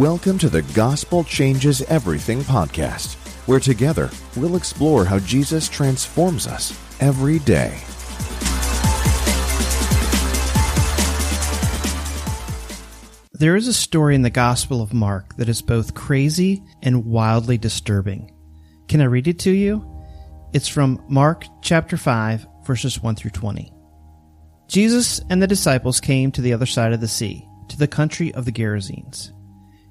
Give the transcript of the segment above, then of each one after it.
Welcome to the Gospel Changes Everything podcast, where together we'll explore how Jesus transforms us every day. There is a story in the Gospel of Mark that is both crazy and wildly disturbing. Can I read it to you? It's from Mark chapter 5, verses 1 through 20. Jesus and the disciples came to the other side of the sea, to the country of the Gerasenes.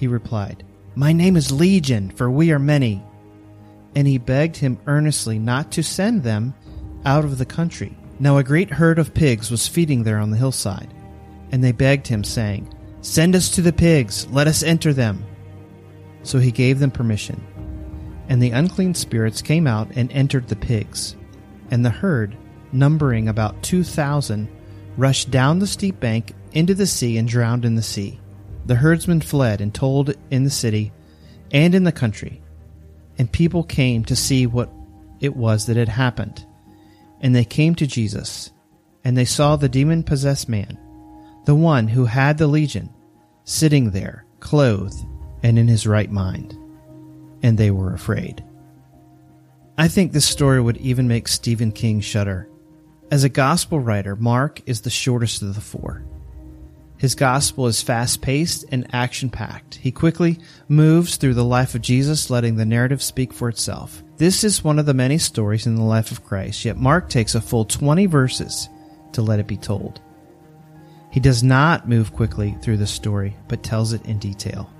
He replied, My name is Legion, for we are many. And he begged him earnestly not to send them out of the country. Now a great herd of pigs was feeding there on the hillside. And they begged him, saying, Send us to the pigs, let us enter them. So he gave them permission. And the unclean spirits came out and entered the pigs. And the herd, numbering about two thousand, rushed down the steep bank into the sea and drowned in the sea. The herdsmen fled and told in the city and in the country. And people came to see what it was that had happened. And they came to Jesus, and they saw the demon possessed man, the one who had the legion, sitting there, clothed and in his right mind and they were afraid. I think this story would even make Stephen King shudder. As a gospel writer, Mark is the shortest of the four. His gospel is fast paced and action packed. He quickly moves through the life of Jesus, letting the narrative speak for itself. This is one of the many stories in the life of Christ, yet Mark takes a full 20 verses to let it be told. He does not move quickly through the story, but tells it in detail.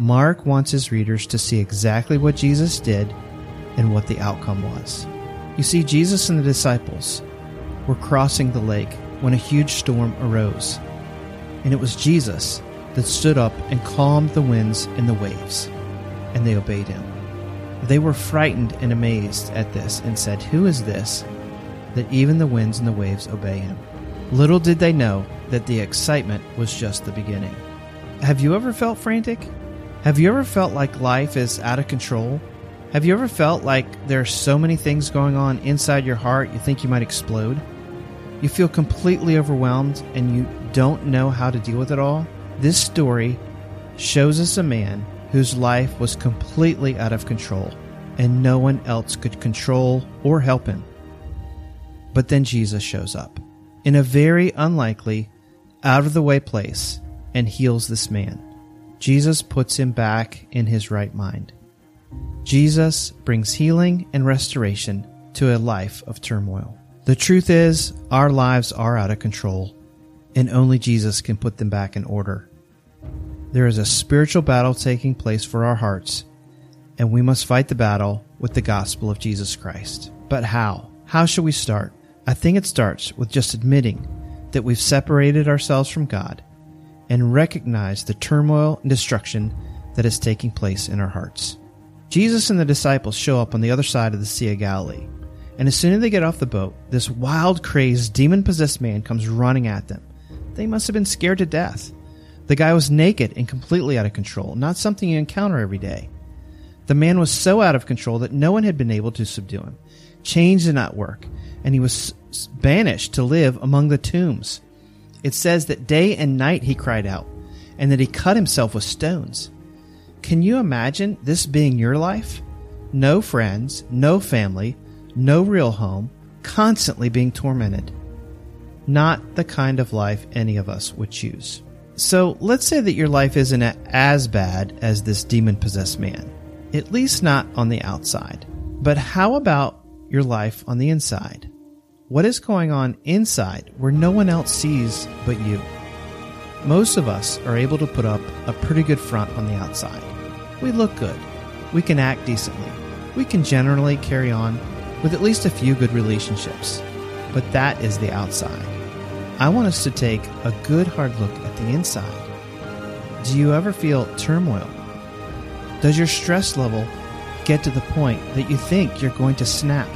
Mark wants his readers to see exactly what Jesus did and what the outcome was. You see, Jesus and the disciples were crossing the lake when a huge storm arose, and it was Jesus that stood up and calmed the winds and the waves, and they obeyed him. They were frightened and amazed at this and said, Who is this that even the winds and the waves obey him? Little did they know that the excitement was just the beginning. Have you ever felt frantic? Have you ever felt like life is out of control? Have you ever felt like there are so many things going on inside your heart you think you might explode? You feel completely overwhelmed and you don't know how to deal with it all? This story shows us a man whose life was completely out of control and no one else could control or help him. But then Jesus shows up in a very unlikely, out of the way place and heals this man. Jesus puts him back in his right mind. Jesus brings healing and restoration to a life of turmoil. The truth is, our lives are out of control, and only Jesus can put them back in order. There is a spiritual battle taking place for our hearts, and we must fight the battle with the gospel of Jesus Christ. But how? How should we start? I think it starts with just admitting that we've separated ourselves from God and recognize the turmoil and destruction that is taking place in our hearts. Jesus and the disciples show up on the other side of the Sea of Galilee, and as soon as they get off the boat, this wild, crazed, demon possessed man comes running at them. They must have been scared to death. The guy was naked and completely out of control, not something you encounter every day. The man was so out of control that no one had been able to subdue him. Chains did not work, and he was banished to live among the tombs. It says that day and night he cried out, and that he cut himself with stones. Can you imagine this being your life? No friends, no family, no real home, constantly being tormented. Not the kind of life any of us would choose. So let's say that your life isn't as bad as this demon possessed man, at least not on the outside. But how about your life on the inside? What is going on inside where no one else sees but you? Most of us are able to put up a pretty good front on the outside. We look good. We can act decently. We can generally carry on with at least a few good relationships. But that is the outside. I want us to take a good hard look at the inside. Do you ever feel turmoil? Does your stress level get to the point that you think you're going to snap?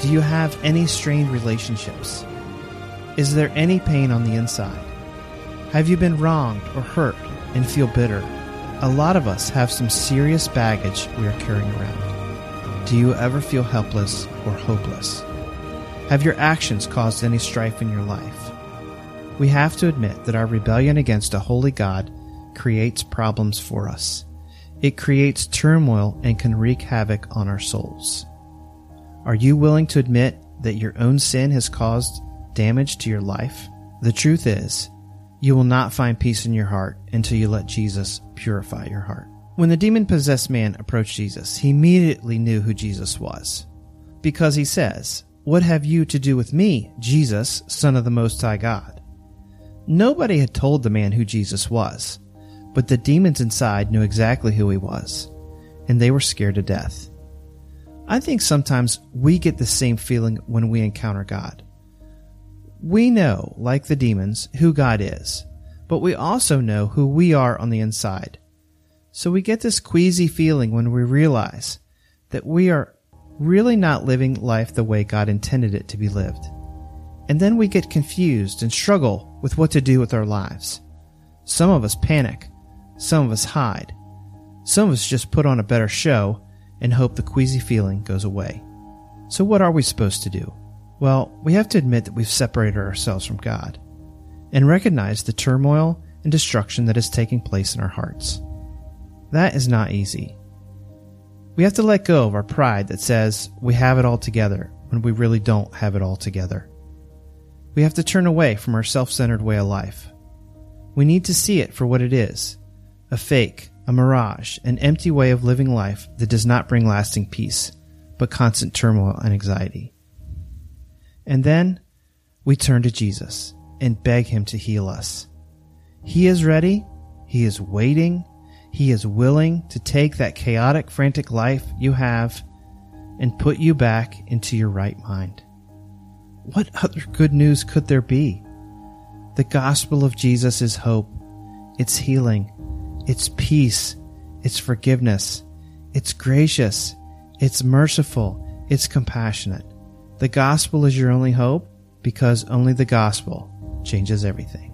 Do you have any strained relationships? Is there any pain on the inside? Have you been wronged or hurt and feel bitter? A lot of us have some serious baggage we are carrying around. Do you ever feel helpless or hopeless? Have your actions caused any strife in your life? We have to admit that our rebellion against a holy God creates problems for us. It creates turmoil and can wreak havoc on our souls. Are you willing to admit that your own sin has caused damage to your life? The truth is, you will not find peace in your heart until you let Jesus purify your heart. When the demon possessed man approached Jesus, he immediately knew who Jesus was. Because he says, What have you to do with me, Jesus, Son of the Most High God? Nobody had told the man who Jesus was, but the demons inside knew exactly who he was, and they were scared to death. I think sometimes we get the same feeling when we encounter God. We know, like the demons, who God is, but we also know who we are on the inside. So we get this queasy feeling when we realize that we are really not living life the way God intended it to be lived. And then we get confused and struggle with what to do with our lives. Some of us panic, some of us hide, some of us just put on a better show and hope the queasy feeling goes away. So, what are we supposed to do? Well, we have to admit that we've separated ourselves from God and recognize the turmoil and destruction that is taking place in our hearts. That is not easy. We have to let go of our pride that says we have it all together when we really don't have it all together. We have to turn away from our self centered way of life. We need to see it for what it is a fake, a mirage, an empty way of living life that does not bring lasting peace, but constant turmoil and anxiety. And then we turn to Jesus and beg Him to heal us. He is ready, He is waiting, He is willing to take that chaotic, frantic life you have and put you back into your right mind. What other good news could there be? The gospel of Jesus is hope, it's healing, it's peace, it's forgiveness, it's gracious, it's merciful, it's compassionate. The gospel is your only hope because only the gospel changes everything.